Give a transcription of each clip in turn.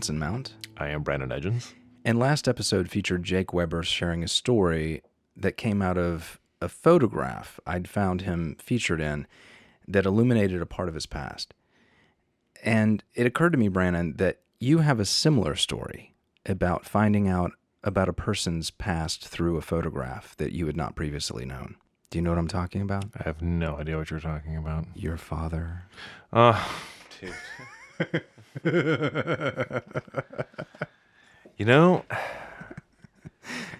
Welcome to the Well. I'm Mount. I am Branan Edgens. And last episode featured Jake Weber sharing a story that came out of a photograph I'd found him featured in that illuminated a part of his past. And it occurred to me, Branan, that you have a similar story about finding out about a person's past through a photograph that you had not previously known. Do you know what I'm talking about? I have no idea what you're talking about. Your father. Oh, dude. you know,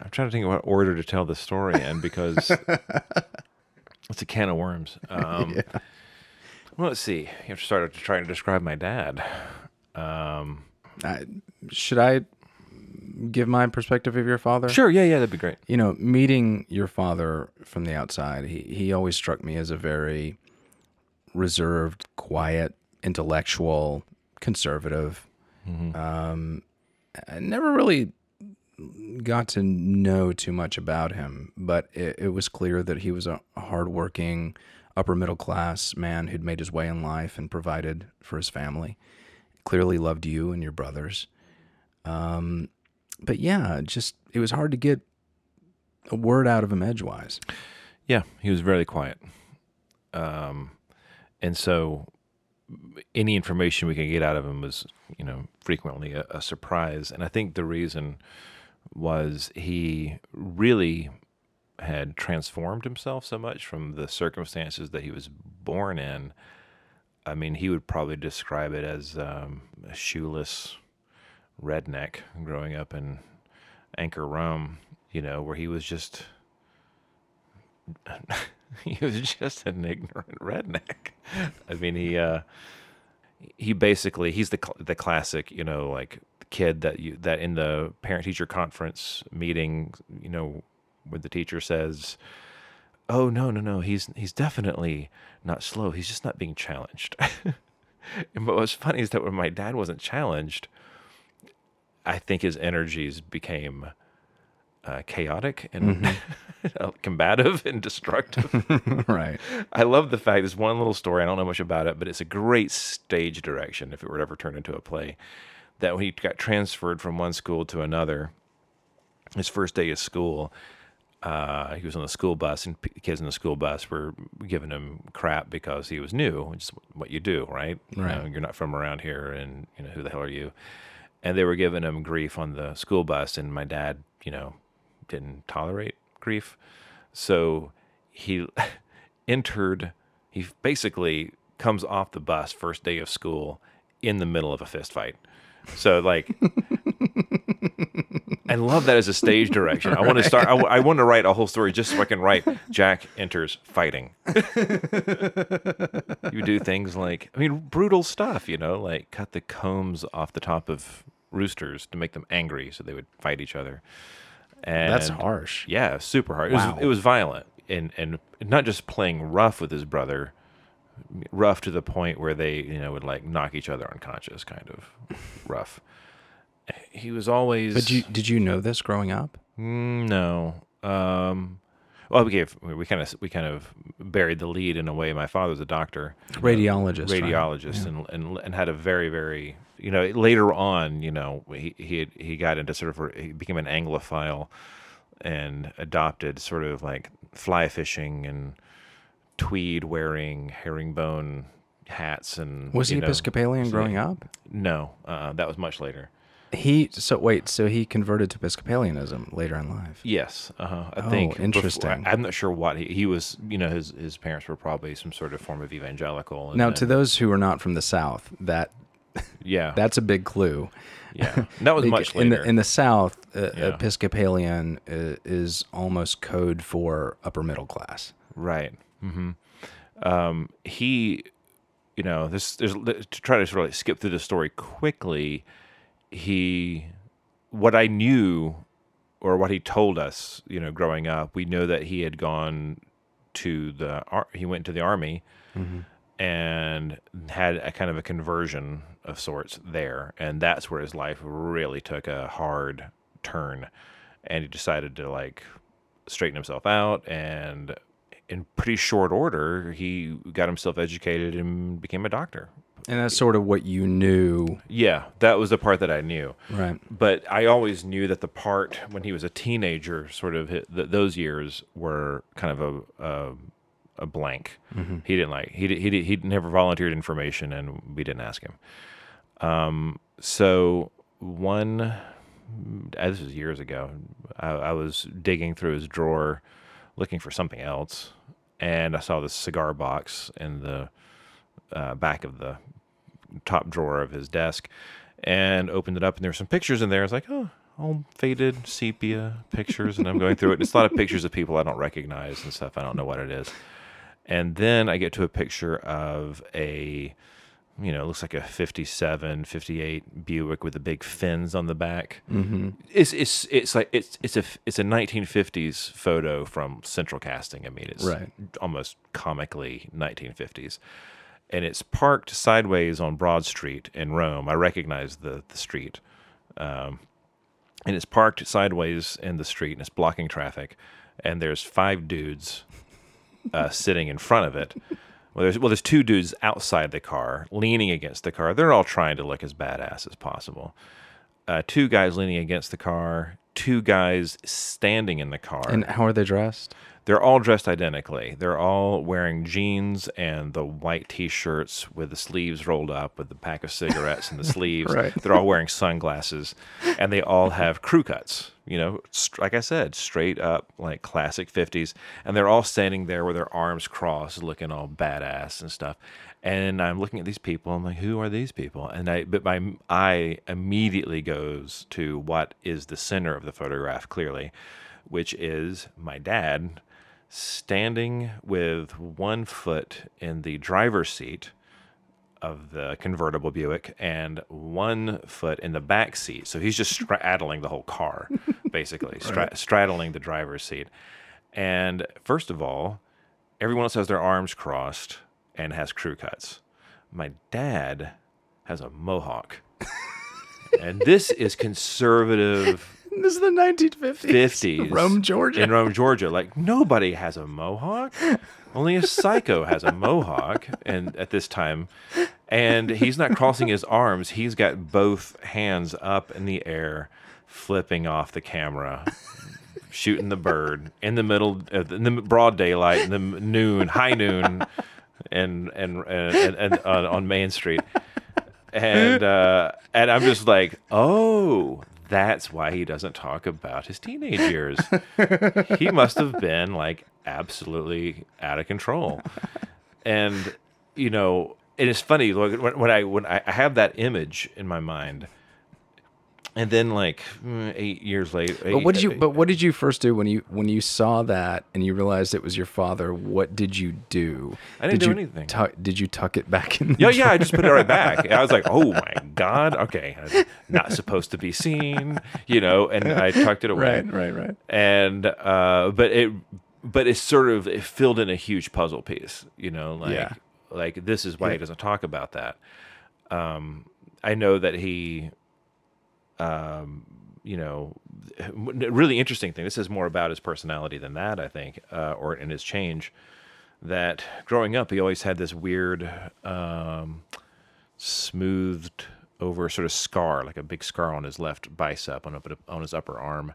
I'm trying to think of what order to tell the story in because it's a can of worms. Um, Well, let's see. You have to start to try to describe my dad. Um, I, should I give my perspective of your father? sure, yeah, yeah, that'd be great. You know, meeting your father from the outside, he, he always struck me as a very reserved, quiet, intellectual, conservative. Um, I never really got to know too much about him, but it, it was clear that he was a hardworking, upper middle class man who'd made his way in life and provided for his family. Clearly loved you and your brothers. Um, but yeah, just it was hard to get a word out of him edgewise. Yeah, he was very quiet. Um, and so any information we could get out of him was, you know, frequently a, a surprise. And I think the reason was he really had transformed himself so much from the circumstances that he was born in. I mean, he would probably describe it as um, a shoeless redneck growing up in Anchor, Rome, you know, where he was just he was just an ignorant redneck. I mean, he uh, he basically he's the cl- the classic, you know, like kid that you that in the parent teacher conference meeting, you know, where the teacher says, "Oh no, no, no, he's he's definitely not slow. He's just not being challenged." and what was funny is that when my dad wasn't challenged, I think his energies became uh, chaotic and combative and destructive. right. I love the fact there's one little story. I don't know much about it, but it's a great stage direction if it were ever turned into a play. That when he got transferred from one school to another, his first day of school, uh, he was on the school bus, and p- kids in the school bus were giving him crap because he was new, which is what you do, right? You Right. know, you're not from around here, and you know who the hell are you? And they were giving him grief on the school bus, and my dad, you know, didn't tolerate grief, so he entered. He basically comes off the bus first day of school in the middle of a fist fight. So like, I love that as a stage direction. I want to start. I want to write a whole story just so I can write Jack enters fighting. you do things like, I mean, brutal stuff. You know, like cut the combs off the top of roosters to make them angry, so they would fight each other. And That's harsh. yeah, super hard. It Wow. was it was violent and and not just playing rough with his brother, rough to the point where they you know would like knock each other unconscious, kind of rough. He was always. But you did you know this growing up? Mm, no. Um, well, we gave we kind of we kind of buried the lead in a way. My father's a doctor, Radiologist. right? radiologist, and, and and had a very very you know later on you know he he had, he got into sort of he became an Anglophile and adopted sort of like fly fishing and tweed wearing herringbone hats and Was he know, Episcopalian so- growing up? No, uh, that was much later. He so wait, so he converted to Episcopalianism later in life. Yes, uh-huh. I Oh, think. before- interesting. I'm not sure what he, he was. You know, his his parents were probably some sort of form of evangelical. And Now, then- to those who are not from the South, that yeah, that's a big clue. yeah, that was much in the in the South. Uh, Yeah. Episcopalian uh, is almost code for upper middle class. Right. hmm Um, he, you know, this there's to try to sort of like skip through the story quickly. He, what I knew, or what he told us, you know, growing up, we know that he had gone to the he went to the army and had a kind of a conversion of sorts there, and that's where his life really took a hard turn, and he decided to like straighten himself out and in pretty short order he got himself educated and became a doctor And that's sort of what you knew. Yeah, that was the part that I knew. Right. But I always knew that the part when he was a teenager, sort of hit, th- those years were kind of a a, a blank. He didn't like he did, he did, he never volunteered information, and we didn't ask him. Um, so one, uh, this was years ago. I, I was digging through his drawer, looking for something else, and I saw this cigar box in the uh, back of the top drawer of his desk, and opened it up, and there were some pictures in there. I was like, oh. All faded sepia pictures, and I'm going through it. It's a lot of pictures of people I don't recognize and stuff. I don't know what it is. And then I get to a picture of a you know, it looks like a 57, 58 Buick with the big fins on the back. Mm-hmm. It's it's it's like it's it's a it's a 1950s photo from Central Casting. I mean, it's Right. almost comically 1950s, and it's parked sideways on Broad Street in Rome. I recognize the the street, um, and it's parked sideways in the street, and it's blocking traffic. And there's five dudes uh, sitting in front of it. Well, there's well, there's two dudes outside the car, leaning against the car. They're all trying to look as badass as possible. Uh, two guys leaning against the car. Two guys standing in the car. And how are they dressed? They're all dressed identically. They're all wearing jeans and the white t-shirts with the sleeves rolled up with the pack of cigarettes in the sleeves. Right. They're all wearing sunglasses and they all have crew cuts, you know, like I said, straight up like classic 50s and they're all standing there with their arms crossed looking all badass and stuff. And I'm looking at these people. I'm like, who are these people? And I, but my eye immediately goes to what is the center of the photograph, clearly, which is my dad standing with one foot in the driver's seat of the convertible Buick and one foot in the back seat. So he's just straddling the whole car, basically, stra- straddling the driver's seat. And first of all, everyone else has their arms crossed and has crew cuts. My dad has a mohawk. and this is conservative This is the 1950s. 50s Rome, Georgia. in Rome, Georgia. Like nobody has a mohawk. Only a psycho has a mohawk, and at this time, and he's not crossing his arms. He's got both hands up in the air, flipping off the camera, shooting the bird in the middle, uh, in the broad daylight, in the noon, high noon, and and and, and, and on, on Main Street and uh, and I'm just like, oh, that's why he doesn't talk about his teenage years. he must have been like absolutely out of control, and you know, and it's funny like, when, when I when I have that image in my mind, and then like mm, eight years later, But what did you? But what did you first do when you when you saw that and you realized it was your father? What did you do? I didn't did do anything. did you tuck it back in? Yeah, yeah, I just put it right back. I was like, "Oh my god, okay, I'm not supposed to be seen," you know, and I tucked it away. Right, right, right. and uh but it but it sort of it filled in a huge puzzle piece you know like Yeah. like this is why he doesn't talk about that um i know that he um you know really interesting thing. This is more about his personality than that i think uh or in his change that growing up he always had this weird um smoothed over sort of scar like a big scar on his left bicep on, on his upper arm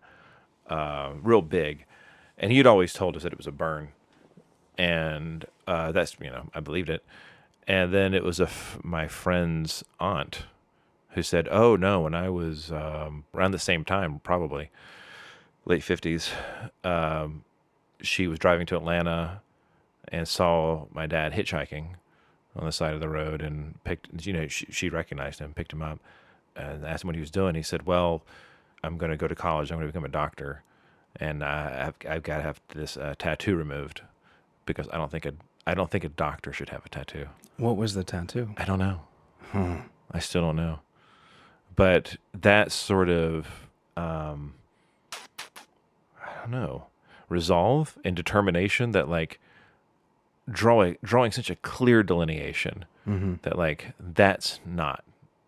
uh, real big, and he had always told us that it was a burn, and uh, that's you know I believed it, and then it was a f- my friend's aunt who said, "Oh no, when I was um, around the same time, probably late fifties, um, she was driving to Atlanta and saw my dad hitchhiking on the side of the road and picked you know she, she recognized him, picked him up, and asked him what he was doing. He said, "Well." I'm going to go to college. I'm going to become a doctor, and uh, I've, I've got to have this uh, tattoo removed because I don't think a I don't think a doctor should have a tattoo. What was the tattoo? I don't know. I still don't know. But that sort of um, I don't know resolve and determination that like drawing drawing such a clear delineation that like that's not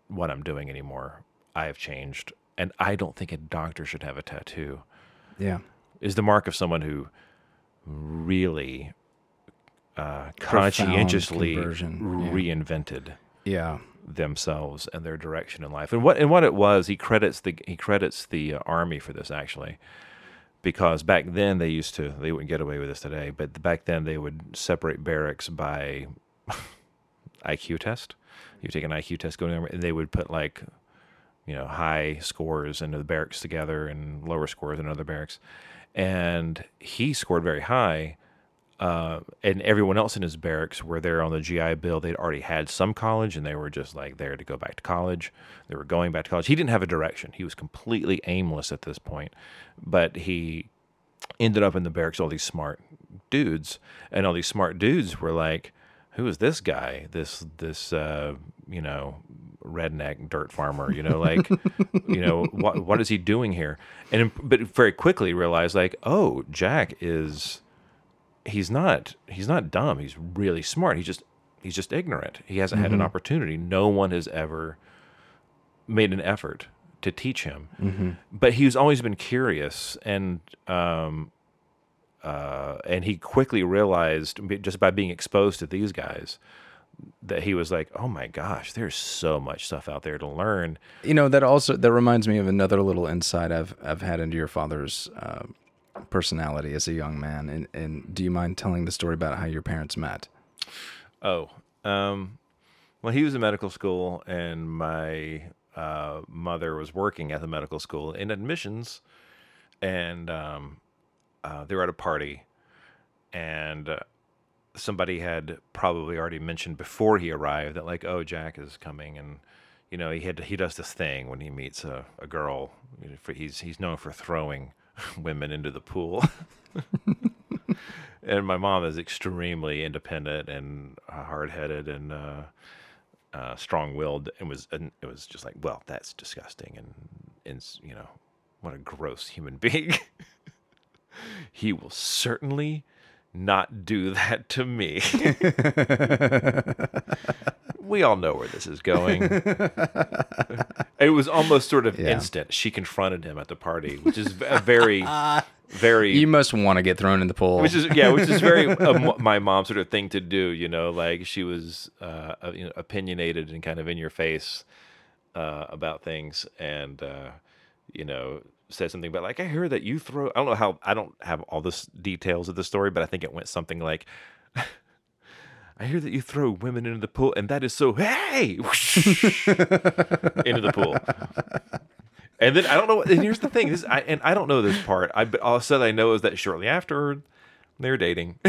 what I'm doing anymore. I have changed, and I don't think a doctor should have a tattoo. Yeah. Is the mark of someone who really uh, conscientiously reinvented. Yeah. Themselves and their direction in life. And what and what it was, he credits the he credits the uh, army for this actually, because back then they used to they wouldn't get away with this today, but back then they would separate barracks by IQ test. You take an IQ test, go to and they would put like you know high scores into the barracks together and lower scores in other barracks, and he scored very high uh, and everyone else in his barracks were there on the GI Bill. They'd already had some college, and they were just like there to go back to college. They were going back to college. He didn't have a direction. He was completely aimless at this point, but he ended up in the barracks. All these smart dudes, and all these smart dudes were like, "Who is this guy? This this uh, you know." redneck dirt farmer you know like you know what what is he doing here and but very quickly realized like oh jack is he's not he's not dumb. He's really smart. He's just he's just ignorant. He hasn't had an opportunity. No one has ever made an effort to teach him. But he's always been curious and um uh and he quickly realized just by being exposed to these guys that he was like, "Oh my gosh, there's so much stuff out there to learn." You know that also that reminds me of another little insight I've I've had into your father's uh, personality as a young man. And and do you mind telling the story about how your parents met? Oh, um, well, he was in medical school, and my uh, mother was working at the medical school in admissions, and um, uh, they were at a party, and uh, somebody had probably already mentioned before he arrived that like, oh, Jack is coming, and you know he had he does this thing when he meets a, a girl. You know, for, he's he's known for throwing women into the pool. and my mom is extremely independent and hard-headed and uh, uh, strong-willed, and was and it was just like, well, that's disgusting, and and you know, what a gross human being. he will certainly not do that to me. we all know where this is going. it was almost sort of Yeah. instant. She confronted him at the party, which is a very, very You must want to get thrown in the pool. which is yeah, which is very um, my mom sort of thing to do. You know, like she was uh, uh, you know, opinionated and kind of in your face uh, about things, and uh, you know, said something about like I hear that you throw. I don't know how I don't have all the details of the story, but I think it went something like. I hear that you throw women into the pool, and that is so hey into the pool. And then I don't know. And here's the thing: this I, and I don't know this part. I but all of a sudden I know is that shortly after they're dating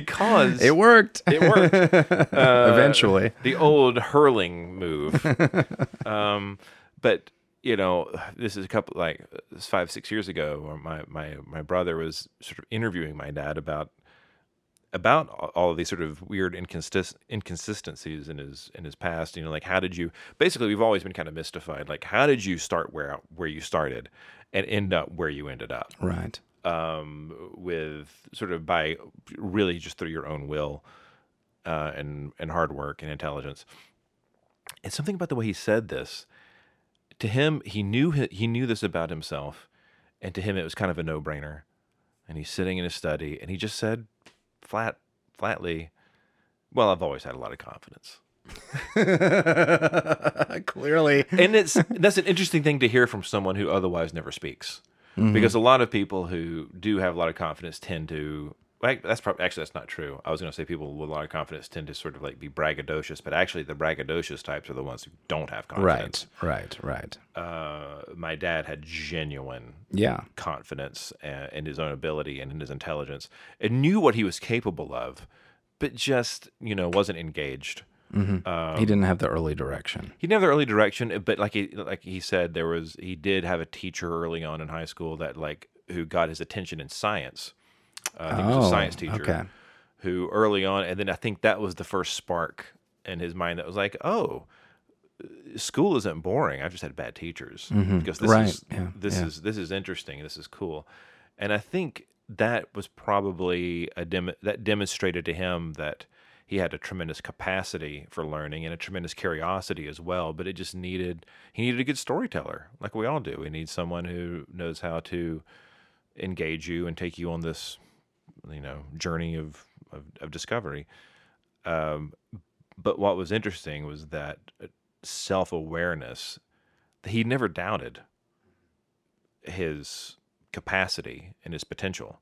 because it worked it worked. eventually. The old hurling move. um, but you know, this is a couple like five six years ago. Where my my my brother was sort of interviewing my dad about about all of these sort of weird inconsist- inconsistencies in his in his past. You know, like how did you? Basically, we've always been kind of mystified. Like, how did you start where where you started and end up where you ended up? Right. Um, with sort of by really just through your own will uh, and and hard work and intelligence. And something about the way he said this to him, he knew he knew this about himself, and to him it was kind of a no brainer. And he's sitting in his study, and he just said, flat, flatly, "Well, I've always had a lot of confidence." Clearly. and it's that's an interesting thing to hear from someone who otherwise never speaks because a lot of people who do have a lot of confidence tend to like that's probably actually that's not true i was going to say people with a lot of confidence tend to sort of like be braggadocious but actually the braggadocious types are the ones who don't have confidence Right. Right. Right. uh, my dad had genuine Yeah. confidence uh, in his own ability and in his intelligence and knew what he was capable of but just you know wasn't engaged he didn't have the early direction. he didn't have the early direction, but like he like he said, there was he did have a teacher early on in high school that like who got his attention in science. Uh, I think it was Oh, a science teacher okay. who early on, and then I think that was the first spark in his mind that was like, oh, school isn't boring. I've just had bad teachers because this Mm-hmm. Right. is Yeah. this Yeah. is this is interesting. This is cool, and I think that was probably a dem- that demonstrated to him that he had a tremendous capacity for learning and a tremendous curiosity as well. But it just needed he needed a good storyteller, like we all do. We need someone who knows how to engage you and take you on this you know journey of of, of discovery. Um, but what was interesting was that self awareness. He never doubted his capacity and his potential.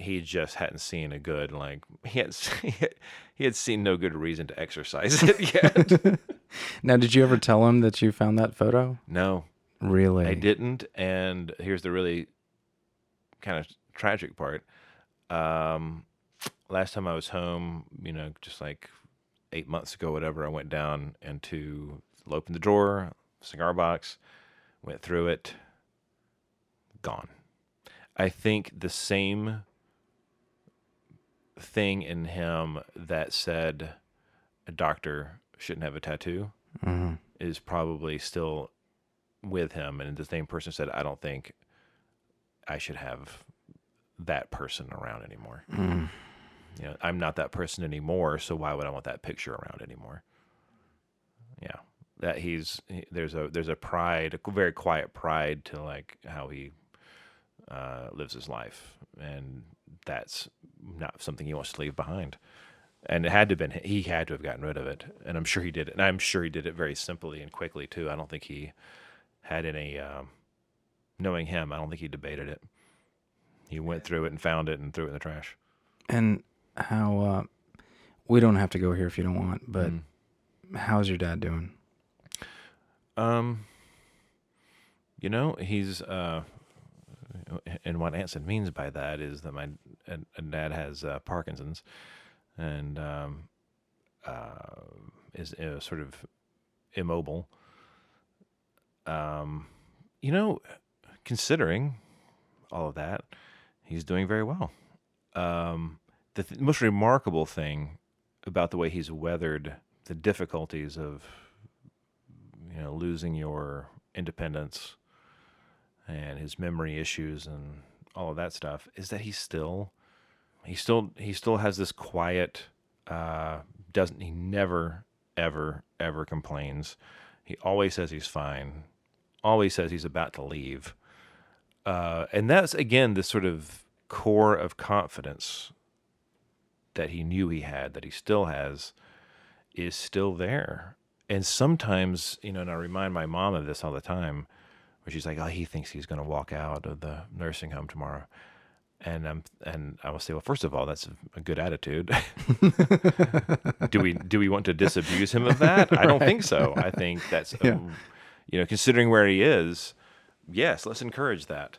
He just hadn't seen a good like he had he had seen no good reason to exercise it yet. now, did you ever tell him that you found that photo? no, Really? I didn't. And here's the really kind of tragic part. Um, last time I was home, you know, just like eight months ago, whatever, I went down and to open the drawer, cigar box, went through it, gone. I think the same thing in him that said a doctor shouldn't have a tattoo hmm is probably still with him and the same person said i don't think i should have that person around anymore. Mm. you know i'm not that person anymore so why would i want that picture around anymore? Yeah that he's he, there's a there's a pride a very quiet pride to like how he uh, lives his life and that's not something he wants to leave behind and it had to have been he had to have gotten rid of it and i'm sure he did it and i'm sure he did it very simply and quickly too i don't think he had any um, knowing him i don't think he debated it he went through it and found it and threw it in the trash And how? Uh, we don't have to go here if you don't want, but Mm. how's your dad doing? Um, you know, he's uh, and what Anson means by that is that my dad has uh, Parkinson's, and um, uh, is uh, sort of immobile. Um, you know, considering all of that, he's doing very well. Um, the th- most remarkable thing about the way he's weathered the difficulties of you know losing your independence and his memory issues and all of that stuff is that he's still he still he still has this quiet uh doesn't he never ever ever complains he always says he's fine always says he's about to leave uh and that's again this sort of core of confidence that he knew he had that he still has is still there. And sometimes, you know, and I remind my mom of this all the time, where she's like, "Oh, he thinks he's going to walk out of the nursing home tomorrow," and um, and I will say, "Well, first of all, that's a, good attitude. do we do we want to disabuse him of that? I don't think so. I think that's, Yeah. um, you know, considering where he is, yes, let's encourage that.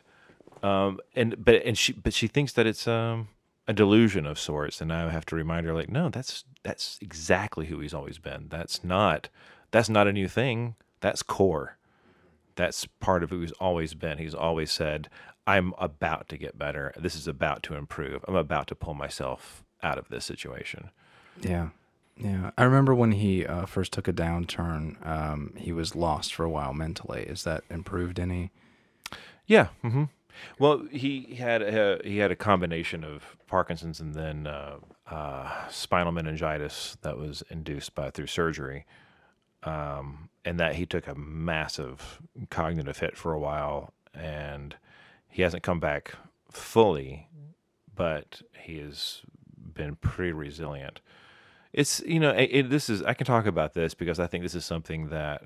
Um, and but and she but she thinks that it's um a delusion of sorts, and I have to remind her, like, no, that's that's exactly who he's always been. That's not that's not a new thing. That's core. That's part of who he's always been. He's always said, I'm about to get better. This is about to improve. I'm about to pull myself out of this situation. Yeah. Yeah. I remember when he uh, first took a downturn, um, he was lost for a while mentally. Is that improved any? Yeah. hmm Well, he had a, he had a combination of Parkinson's and then uh, uh, spinal meningitis that was induced by through surgery, um, and that he took a massive cognitive hit for a while, and he hasn't come back fully, but he has been pretty resilient. It's you know it, it, this is I can talk about this because I think this is something that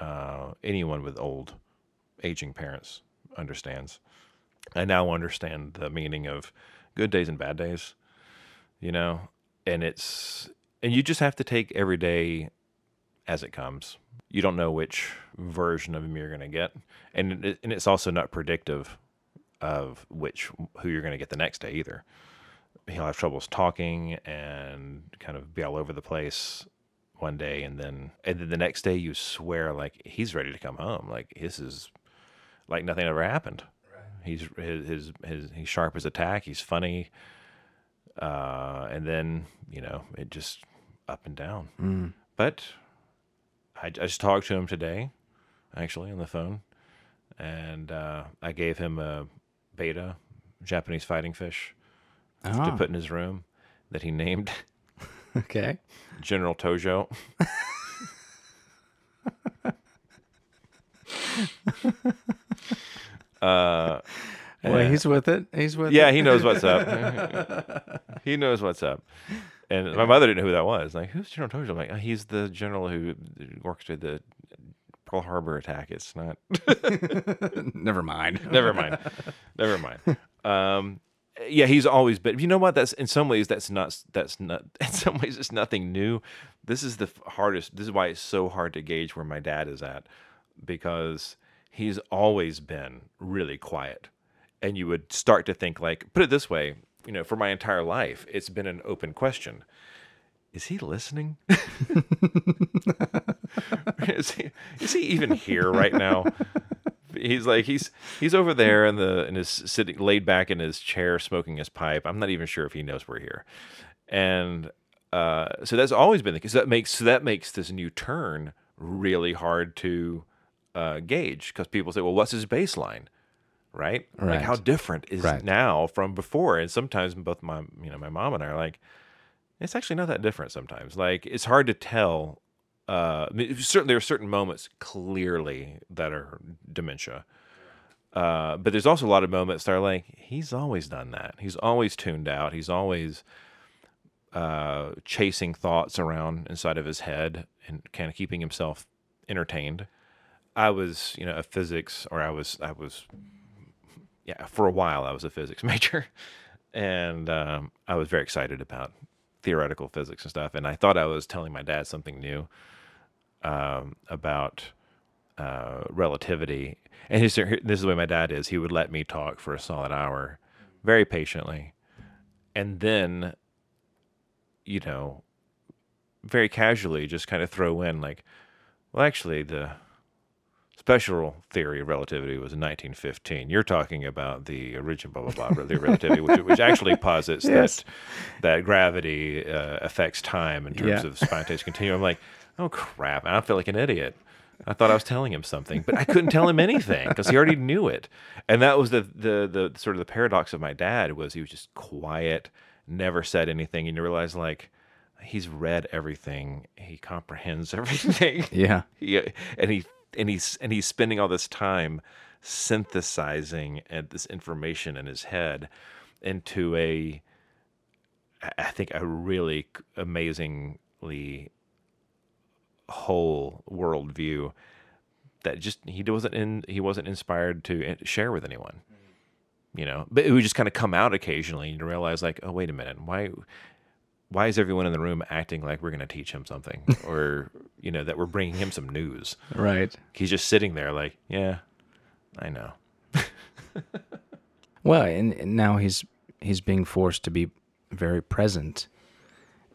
uh, anyone with old aging parents understands. I now understand the meaning of good days and bad days, you know, and it's and you just have to take every day as it comes. You don't know which version of him you're going to get, and it, and it's also not predictive of which who you're going to get the next day either. He'll have troubles talking and kind of be all over the place one day, and then and then the next day you swear like he's ready to come home, like this is like nothing ever happened. He's his, his his he's sharp as a tack. He's funny, uh, and then you know it just up and down. Mm. But I, I just talked to him today, actually on the phone, and uh, I gave him a betta Japanese fighting fish to Ah, put in his room that he named okay. General Tojo. uh, Well, he's with it. He's with Yeah, it. he knows what's up. he knows what's up. And my mother didn't know who that was. Like, who's General Tojo? I'm like, oh, he's the general who orchestrated the Pearl Harbor attack. It's not. Never mind. Never mind. Never mind. Um, yeah, he's always been. You know what? That's in some ways that's not. That's not. In some ways, it's nothing new. This is the hardest. This is why it's so hard to gauge where my dad is at, because he's always been really quiet, and you would start to think like, put it this way, you know, for my entire life, it's been an open question. Is he listening? is he is he even here right now? He's like he's he's over there in the in his sitting laid back in his chair smoking his pipe. I'm not even sure if he knows we're here, and uh, so that's always been the case. That makes so that makes this new turn really hard to uh, gauge because people say, well, what's his baseline? Right? Like how different is Right. now from before? And sometimes both my you know my mom and I are like, it's actually not that different sometimes. Like it's hard to tell. Uh, I mean, certainly there are certain moments clearly that are dementia. Uh, but there's also a lot of moments that are like he's always done that. He's always tuned out. He's always uh, chasing thoughts around inside of his head and kind of keeping himself entertained. I was, you know, a physics, or I was, I was, yeah, for a while I was a physics major, and um, I was very excited about theoretical physics and stuff. And I thought I was telling my dad something new um, about uh, relativity. And his, this is the way my dad is. He would let me talk for a solid hour, very patiently, and then, you know, very casually just kind of throw in like, well, actually, the special theory of relativity was in 1915. You're talking about the original blah blah blah theory of relativity, which, which actually posits Yes. that that gravity uh, affects time in terms Yeah. of spontaneous continuum. I'm like, oh crap! I feel like an idiot. I thought I was telling him something, but I couldn't tell him anything because he already knew it. And that was the, the the sort of the paradox of my dad was he was just quiet, never said anything, and you realize like he's read everything, he comprehends everything. Yeah. he, and he and he's and he's spending all this time synthesizing this information in his head into a I think a really amazingly whole worldview that just he wasn't in he wasn't inspired to eh, share with anyone mm-hmm. you know? But it would just kind of come out occasionally and you realize like oh wait a minute why why is everyone in the room acting like we're going to teach him something or you know that we're bringing him some news Right. he's just sitting there like yeah i know Well, and, and now he's he's being forced to be very present,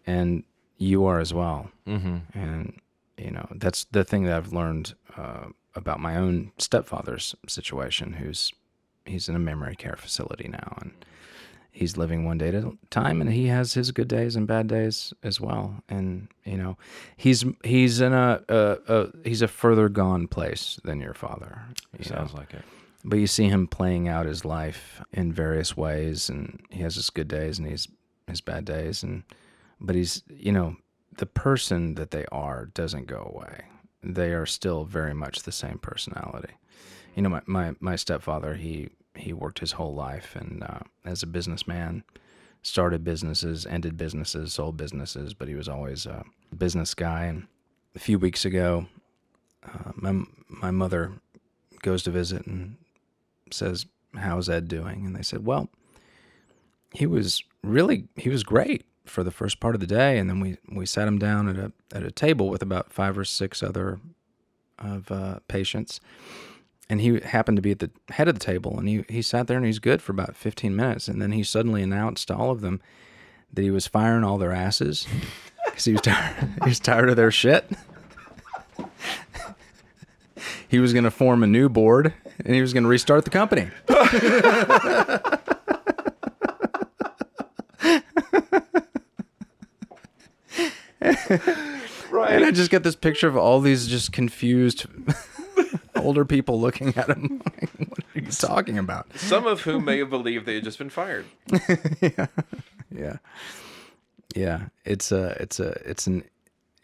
and you are as well. Mm-hmm. And you know that's the thing that I've learned uh, about my own stepfather's situation. Who's he's in a memory care facility now, and he's living one day at a time, and he has his good days and bad days as well. And you know, he's he's in a, a, a he's a further gone place than your father. you know? sounds like it but you see him playing out his life in various ways and he has his good days and he's his bad days and but he's you know the person that they are doesn't go away they are still very much the same personality you know my my, my stepfather he he worked his whole life and uh, as a businessman started businesses ended businesses sold businesses but he was always a business guy and a few weeks ago uh, my my mother goes to visit and says, "How's Ed doing?" And they said, "Well, he was really he was great for the first part of the day, and then we we sat him down at a at a table with about five or six other of uh, patients." And he happened to be at the head of the table, and he, he sat there and he's good for about 15 minutes. And then he suddenly announced to all of them that he was firing all their asses because he was tired. he was tired of their shit. he was going to form a new board and he was going to restart the company. right And I just get this picture of all these just confused older people looking at him. Like, what are you talking about? some of whom may have believed they had just been fired Yeah, yeah. It's a, it's a, it's an,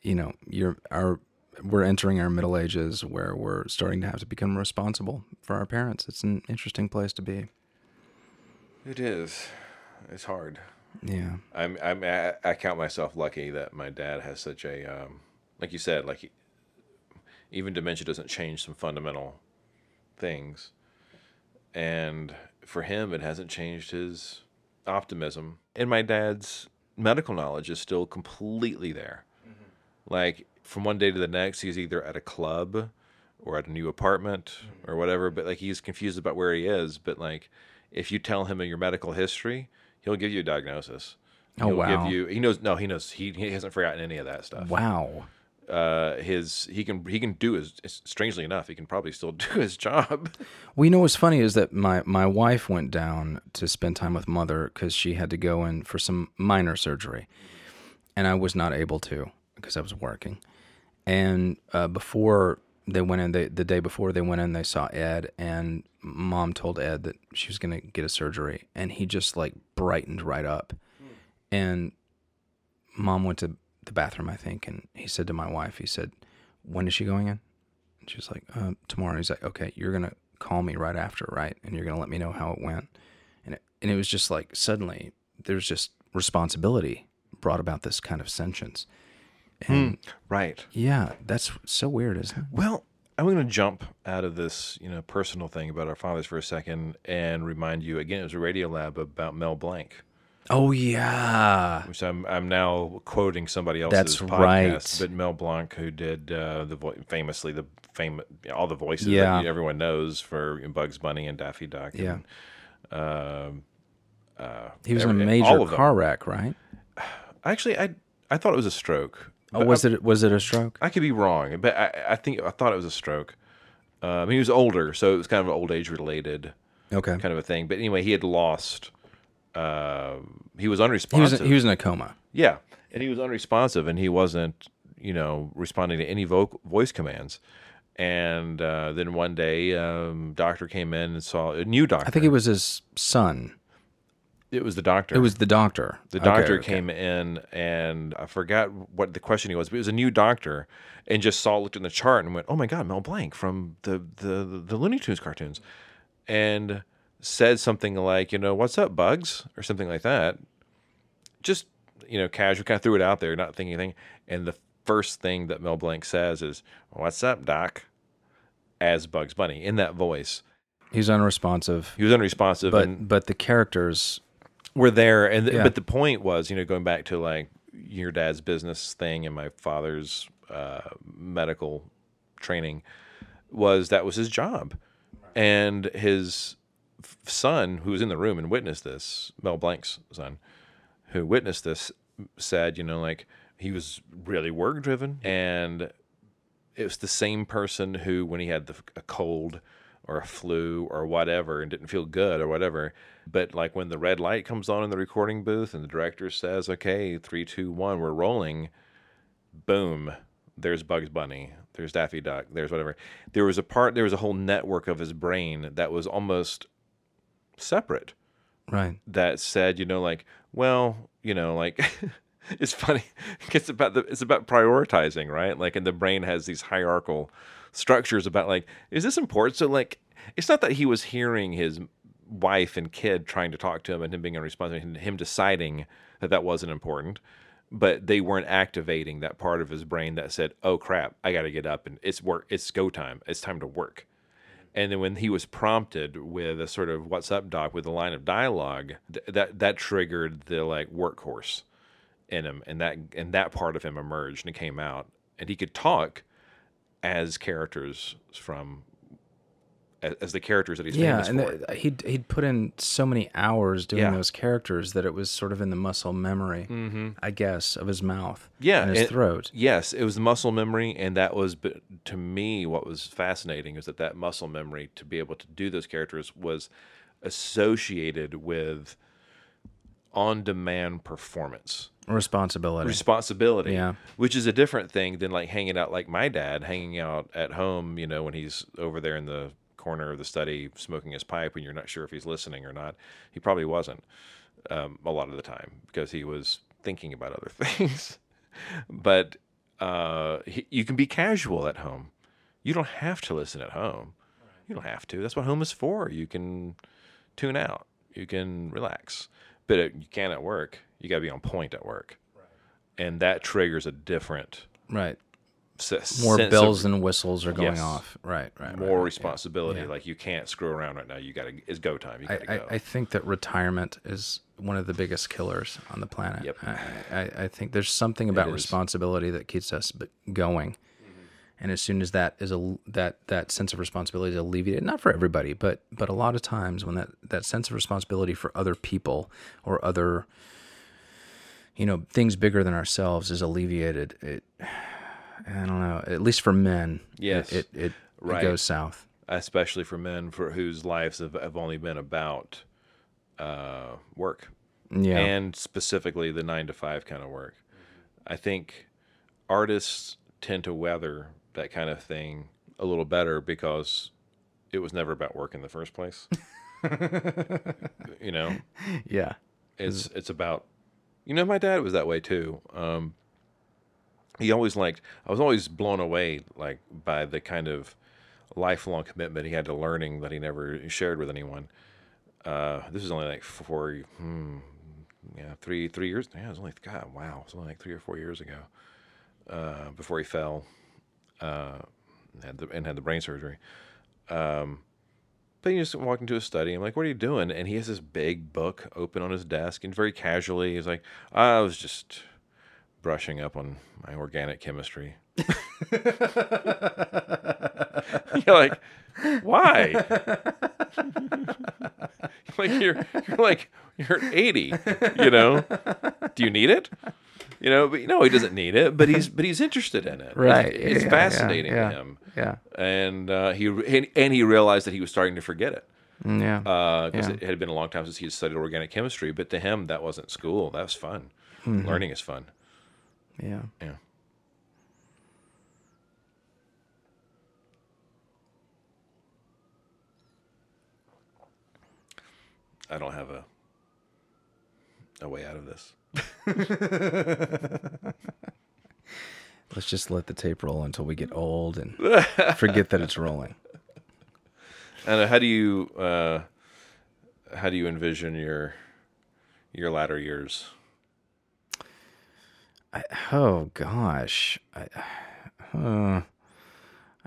you know, you're our, we're entering our middle ages where we're starting to have to become responsible for our parents. It's an interesting place to be. It is. It's hard. Yeah. I'm, I'm I, I count myself lucky that my dad has such a um, like you said like he, even dementia doesn't change some fundamental things. And for him it hasn't changed his optimism. And my dad's medical knowledge is still completely there. Mm-hmm. Like from one day to the next he's either at a club or at a new apartment mm-hmm. or whatever but like he's confused about where he is but like if you tell him in your medical history he'll give you a diagnosis. Oh, he'll wow. give you he knows no he knows he, he hasn't forgotten any of that stuff. Wow. Uh his he can he can do his strangely enough he can probably still do his job Well, you know what's funny is that my, my wife went down to spend time with mother because she had to go in for some minor surgery, and I was not able to because I was working. And uh, before they went in, they, the day before they went in, they saw Ed, and mom told Ed that she was going to get a surgery, and he just like brightened right up. And mom went to the bathroom, I think, and he said to my wife, he said, "When is she going in?" And she was like, uh, tomorrow. He's like, okay, you're gonna call me right after, right? And you're gonna let me know how it went. And it, and it was just like suddenly there's just responsibility brought about this kind of sentience. And right yeah, that's so weird, isn't it? well i'm going to jump out of this you know personal thing about our fathers for a second and remind you again it was a Radiolab about mel blanc Oh yeah, which i'm i'm now quoting somebody else's That's podcast right. but mel blanc who did uh the vo- famously the famous all the voices Yeah. that everyone knows for bugs bunny and daffy duck Yeah. and, um uh he was in a major car wreck, right? Actually, I I thought it was a stroke. Oh, was it was it a stroke? I, I could be wrong, but I, I think I thought it was a stroke. Um, he was older, so it was kind of an old age related Okay, kind of a thing. But anyway, he had lost. Uh, he was he was unresponsive. he was in a coma. yeah, and he was unresponsive, and he wasn't, you know, responding to any voc voice commands. And uh, then one day, um, doctor came in and saw a new doctor. I think it was his son. it was the doctor. It was the doctor. The doctor okay. came in, and I forgot what the question he was, but it was a new doctor, and just saw looked in the chart and went, "Oh my God, Mel Blanc from the the the Looney Tunes cartoons," and said something like, "You know, what's up, Bugs?" or something like that. Just you know, casual, kind of threw it out there, not thinking anything. And the first thing that Mel Blanc says is, "What's up, Doc?" as Bugs Bunny in that voice. He's unresponsive, He was unresponsive, but but the characters. were there and Yeah. but the point was you know going back to like your dad's business thing and my father's uh, medical training was that was his job and his son who was in the room and witnessed this mel blanc's son who witnessed this said you know like he was really work driven and it was the same person who when he had the, a cold or a flu or whatever and didn't feel good or whatever but like when the red light comes on in the recording booth and the director says okay three two one we're rolling boom there's bugs bunny there's daffy duck there's whatever. There was a part there was a whole network of his brain that was almost separate Right. that said, you know, like, well, you know, like it's funny. It's about the it's about prioritizing, right? Like, and the brain has these hierarchical structures about like, is this important? So, like, it's not that he was hearing his wife and kid trying to talk to him and him being unresponsive, and him deciding that that wasn't important, but they weren't activating that part of his brain that said, "Oh crap, I got to get up and it's work. It's go time. It's time to work." And then when he was prompted with a sort of "What's up, Doc?" with a line of dialogue, th- that that triggered the like workhorse in him, and that and that part of him emerged and came out, and he could talk as characters from as, as the characters that he's Yeah, famous and for. the, he'd he'd put in so many hours doing Yeah. those characters that it was sort of in the muscle memory, mm-hmm. I guess, of his mouth Yeah, and his and- throat. Yes, it was the muscle memory, and that was but to me what was fascinating is that that muscle memory to be able to do those characters was associated with on-demand performance. Responsibility. responsibility Yeah. which is a different thing than like hanging out like my dad hanging out at home you know when he's over there in the corner of the study smoking his pipe and you're not sure if he's listening or not he probably wasn't um, a lot of the time because he was thinking about other things. But uh, he, you can be casual at home. You don't have to listen at home. You don't have to. That's what home is for. You can tune out. You can relax. But it, you can at work. You got to be on point at work, and that triggers a different Right. S- More bells of, and whistles are going Yes. off. Right. Right. right, more right, responsibility. Yeah. Like you can't screw around right now. You got to. It's go time. You I, got to I, go. I think that retirement is one of the biggest killers on the planet. Yep. I, I, I think there's something about responsibility that keeps us going. Mm-hmm. And as soon as that is a that that sense of responsibility is alleviated, not for everybody, but but a lot of times when that that sense of responsibility for other people or other you know things bigger than ourselves is alleviated, it I don't know. At least for men, it- Yes. it it, it, Right. goes south. especially for men for whose lives have, have only been about uh, work Yeah, and specifically the nine to five kind of work. I think artists tend to weather that kind of thing a little better because it was never about work in the first place. you know, yeah, it's it's about you know my dad was that way too. Um, he always liked. I was always blown away like by the kind of lifelong commitment he had to learning that he never shared with anyone. Uh, this is only like four, hmm, yeah, three three years. Yeah, it was only God, wow, it was only like three or four years ago uh, before he fell uh, had the, and had the brain surgery. Um, but he just walked into his study. I'm like, "What are you doing?" And he has this big book open on his desk, and very casually, he's like, "I was just brushing up on my organic chemistry." you're like, why? like you're you're like you're 80, you know. Do you need it? You know, but no, he doesn't need it, but he's but he's interested in it. It's- Right. It's, Yeah, fascinating yeah, to him. yeah, And uh, he and, and he realized that he was starting to forget it mm, yeah. Uh, because Yeah. it had been a long time since he had studied organic chemistry. But to him, that wasn't school. That was fun. Mm-hmm. Learning is fun. Yeah. Yeah. I don't have a a way out of this. Let's just let the tape roll until we get old and forget that it's rolling. And how do you uh, how do you envision your your latter years? I, oh gosh, I, uh,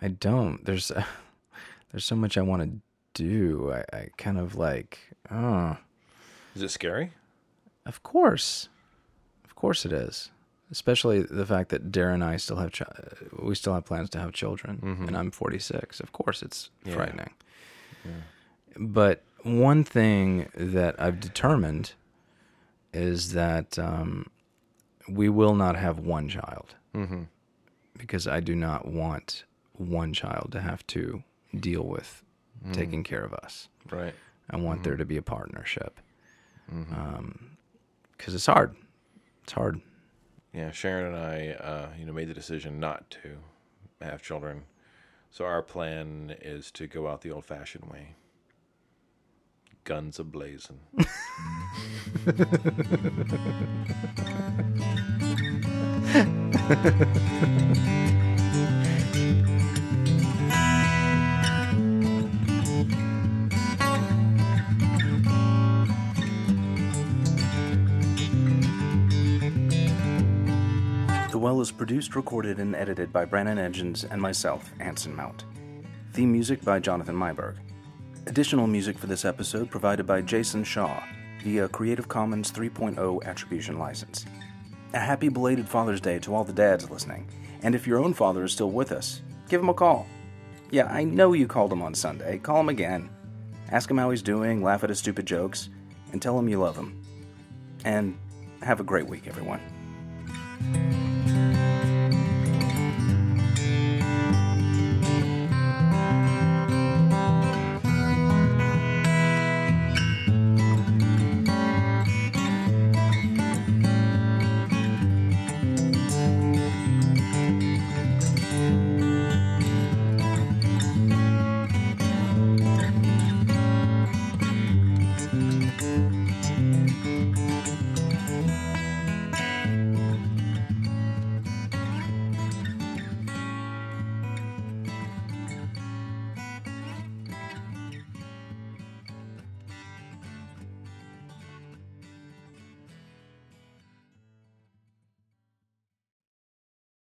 I don't. There's uh, there's so much I want to do. I, I kind of like, oh, Is it scary? of course, of course it is. Especially the fact that Darah and I still have chi- we still have plans to have children, and I'm 46. Of course, it's Yeah. frightening. But one thing that I've determined is that um, we will not have one child Mm-hmm. because I do not want one child to have to deal with taking care of us. Right. I want there to be a partnership because it's hard. It's hard. Yeah, Sharon and I, uh, you know, made the decision not to have children. So our plan is to go out the old-fashioned way. Guns a blazing. The Well is produced, recorded, and edited by Branan Edgens and myself, Anson Mount. Theme music by Jonathan Myberg. Additional music for this episode provided by Jason Shaw via uh, Creative Commons 3.0 Attribution License. A happy belated Father's Day to all the dads listening, and if your own father is still with us, give him a call. Yeah, I know you called him on Sunday. Call him again. Ask him how he's doing, laugh at his stupid jokes, and tell him you love him. And have a great week, everyone.